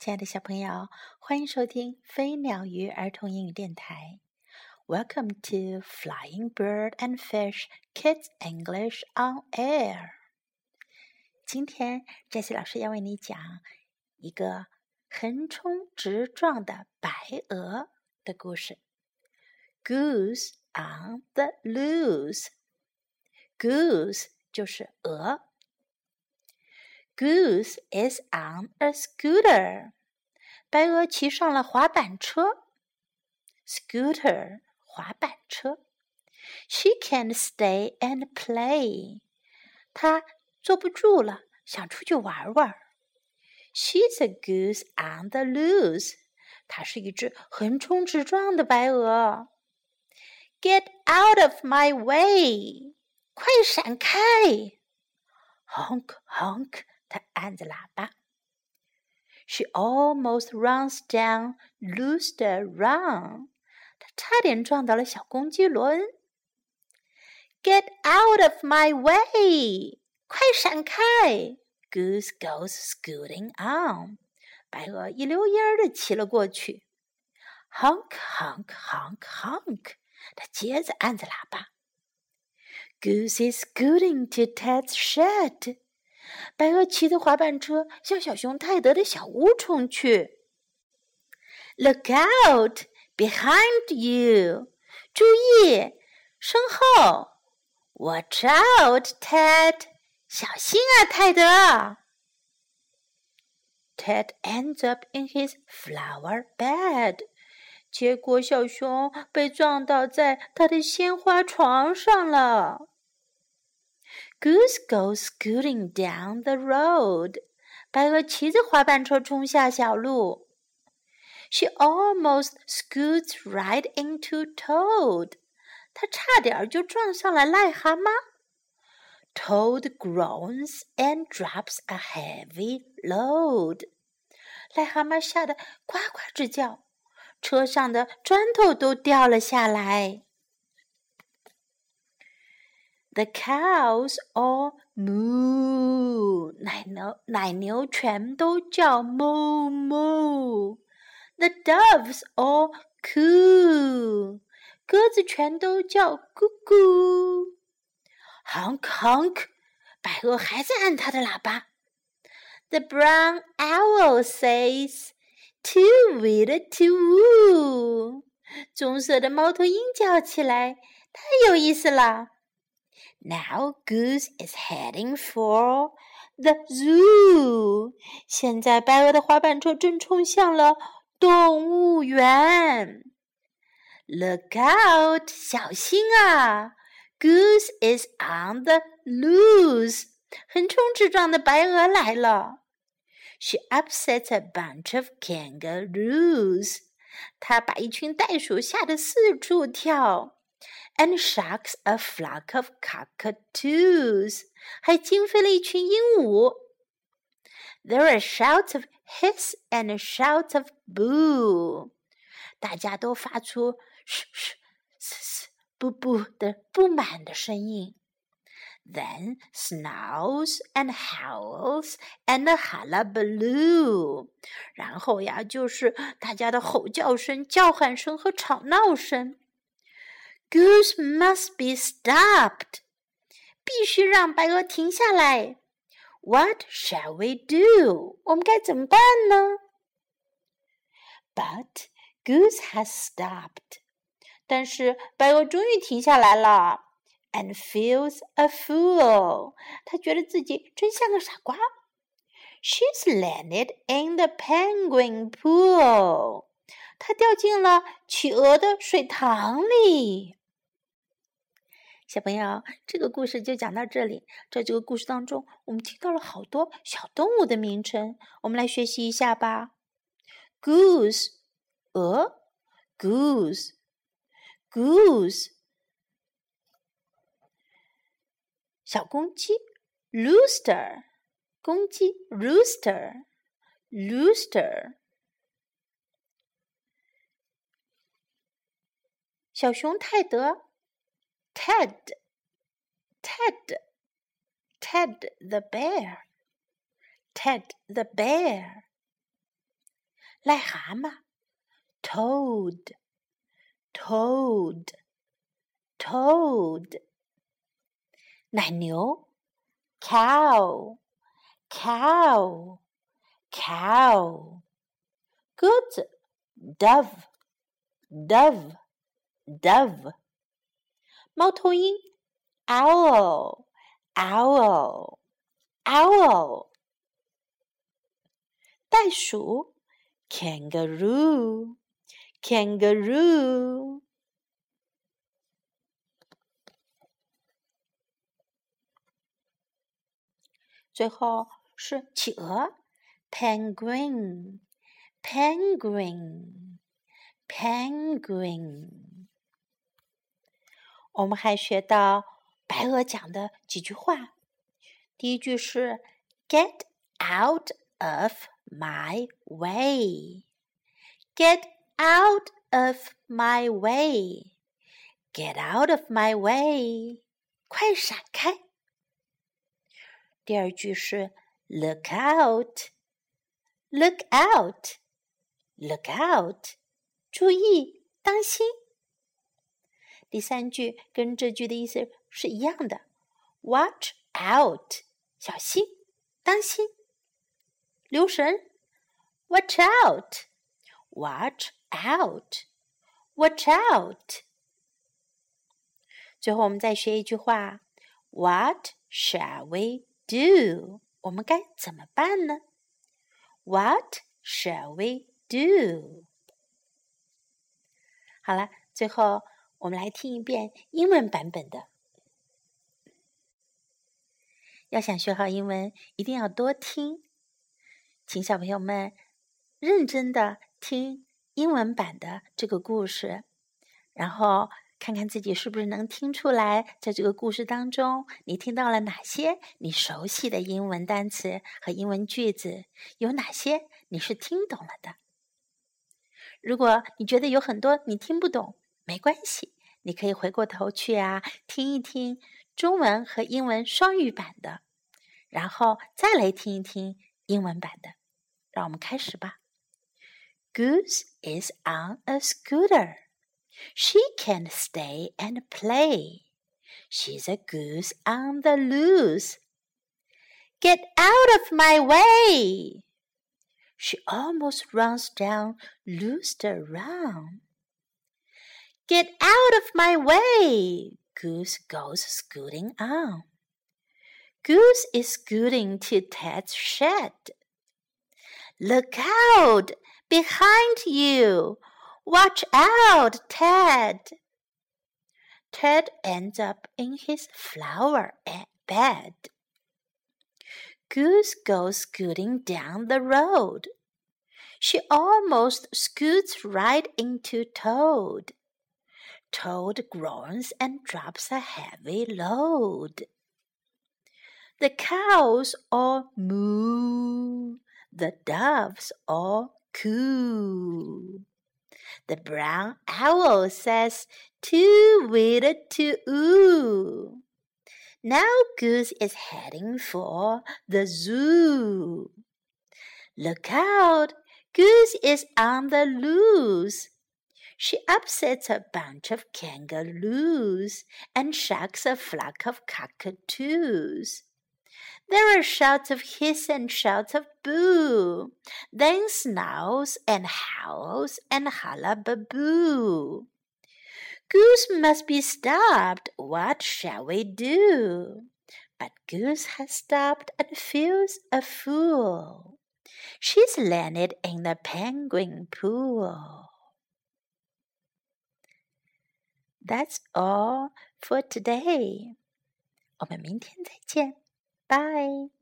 亲爱的小朋友，欢迎收听飞鸟鱼儿童英语电台。Welcome to Flying Bird and Fish Kids English on Air。今天，Jessie 老师要为你讲一个横冲直撞的白鹅的故事。Goose on the loose。Goose 就是鹅。Goose is on a scooter. 白鹅骑上了滑板车。Scooter 滑板车。She can't stay and play. 她坐不住了，想出去玩玩。She's a goose on the loose. 她是一只横冲直撞的白鹅。Get out of my way! 快闪开！Honk honk. 他按着喇叭。She almost runs down Rooster Ron，她差点撞到了小公鸡罗恩。Get out of my way！快闪开！Goose goes scooting on。白鹅一溜烟儿的骑了过去。Honk honk honk honk！它接着按着喇叭。Goose is scooting to Ted's shed。白鹅骑着滑板车向小熊泰德的小屋冲去。Look out behind you！注意，身后！Watch out, Ted！小心啊，泰德！Ted ends up in his flower bed。结果小熊被撞倒在他的鲜花床上了。Goose goes scooting down the road. 白鹅骑着滑板车冲下小路。She almost scoots right into Toad. 她差点就撞上了癞蛤蟆。Toad groans and drops a heavy load. 癞蛤蟆吓得呱呱直叫，车上的砖头都掉了下来。 The cows all moo，奶牛奶牛全都叫 moo moo。The doves all coo，鸽子全都叫咕咕。Honk honk，白鹅还在按它的喇叭。The brown owl says too wee too woo，棕色的猫头鹰叫起来，太有意思了。 Now Goose is heading for the zoo。现在白鹅的滑板车正冲向了动物园。Look out，小心啊！Goose is on the loose。横冲直撞的白鹅来了。She upsets a bunch of kangaroos。她把一群袋鼠吓得四处跳。 and shocks a flock of cockatoos，还惊飞了一群鹦鹉。There are shouts of hiss and shouts of boo，大家都发出嘘嘘、嘶嘶、不不的不满的声音。Then snarls and howls and a hullabaloo，然后呀，就是大家的吼叫声、叫喊声和吵闹声。 Goose must be stopped. 必须让白鹅停下来。What shall we do? 我们该怎么办呢？But Goose has stopped. 但是白鹅终于停下来了，and feels a fool. 他觉得自己真像个傻瓜。She's landed in the penguin pool. 她掉进了企鹅的水塘里。 小朋友，这个故事就讲到这里。在这个故事当中，我们听到了好多小动物的名称，我们来学习一下吧。Goose，鹅；Goose，Goose，小公鸡；Rooster，公鸡；Rooster，Rooster，小熊泰德。Ted, Ted, Ted the bear, Ted the bear. 癞蛤蟆，toad，toad，toad。奶牛，cow，cow，cow。鸽子，dove，dove，dove。 猫头鹰 owl owl owl 袋鼠 kangaroo kangaroo 最后是企鹅 penguin penguin penguin 我们还学到白鹅讲的几句话。第一句是 “Get out of my way, get out of my way, get out of my way，快闪开。第二句是 Look out, look out, look out，注意，当心。第三句跟这句的意思是一样的，Watch out，小心，当心，留神，Watch out，Watch out，Watch out。最后我们再学一句话，What shall we do？我们该怎么办呢？What shall we do？好了，最后。我们来听一遍英文版本的。要想学好英文，一定要多听，请小朋友们认真的听英文版的这个故事，然后看看自己是不是能听出来，在这个故事当中，你听到了哪些你熟悉的英文单词和英文句子，有哪些你是听懂了的。如果你觉得有很多你听不懂，没关系，你可以回过头去啊，听一听中文和英文双语版的，然后再来听一听英文版的。让我们开始吧。Goose is on a scooter. She can't stay and play. She's a goose on the loose. Get out of my way! She almost runs down, loosed around. Get out of my way! Goose goes scooting on. Goose is scooting to Ted's shed. Look out! Behind you! Watch out, Ted! Ted ends up in his flower bed. Goose goes scooting down the road. She almost scoots right into Toad. Toad groans and drops a heavy load. The cows all moo, the doves all coo. The brown owl says, "Too witty to oo." Now Goose is heading for the zoo. Look out! Goose is on the loose. She upsets a bunch of kangaroos and shocks a flock of cockatoos. There are shouts of hiss and shouts of boo, then snarls and howls and hullababoo. Goose must be stopped. What shall we do? But Goose has stopped and feels a fool. She's landed in the penguin pool. That's all for today. 我们明天再见，拜。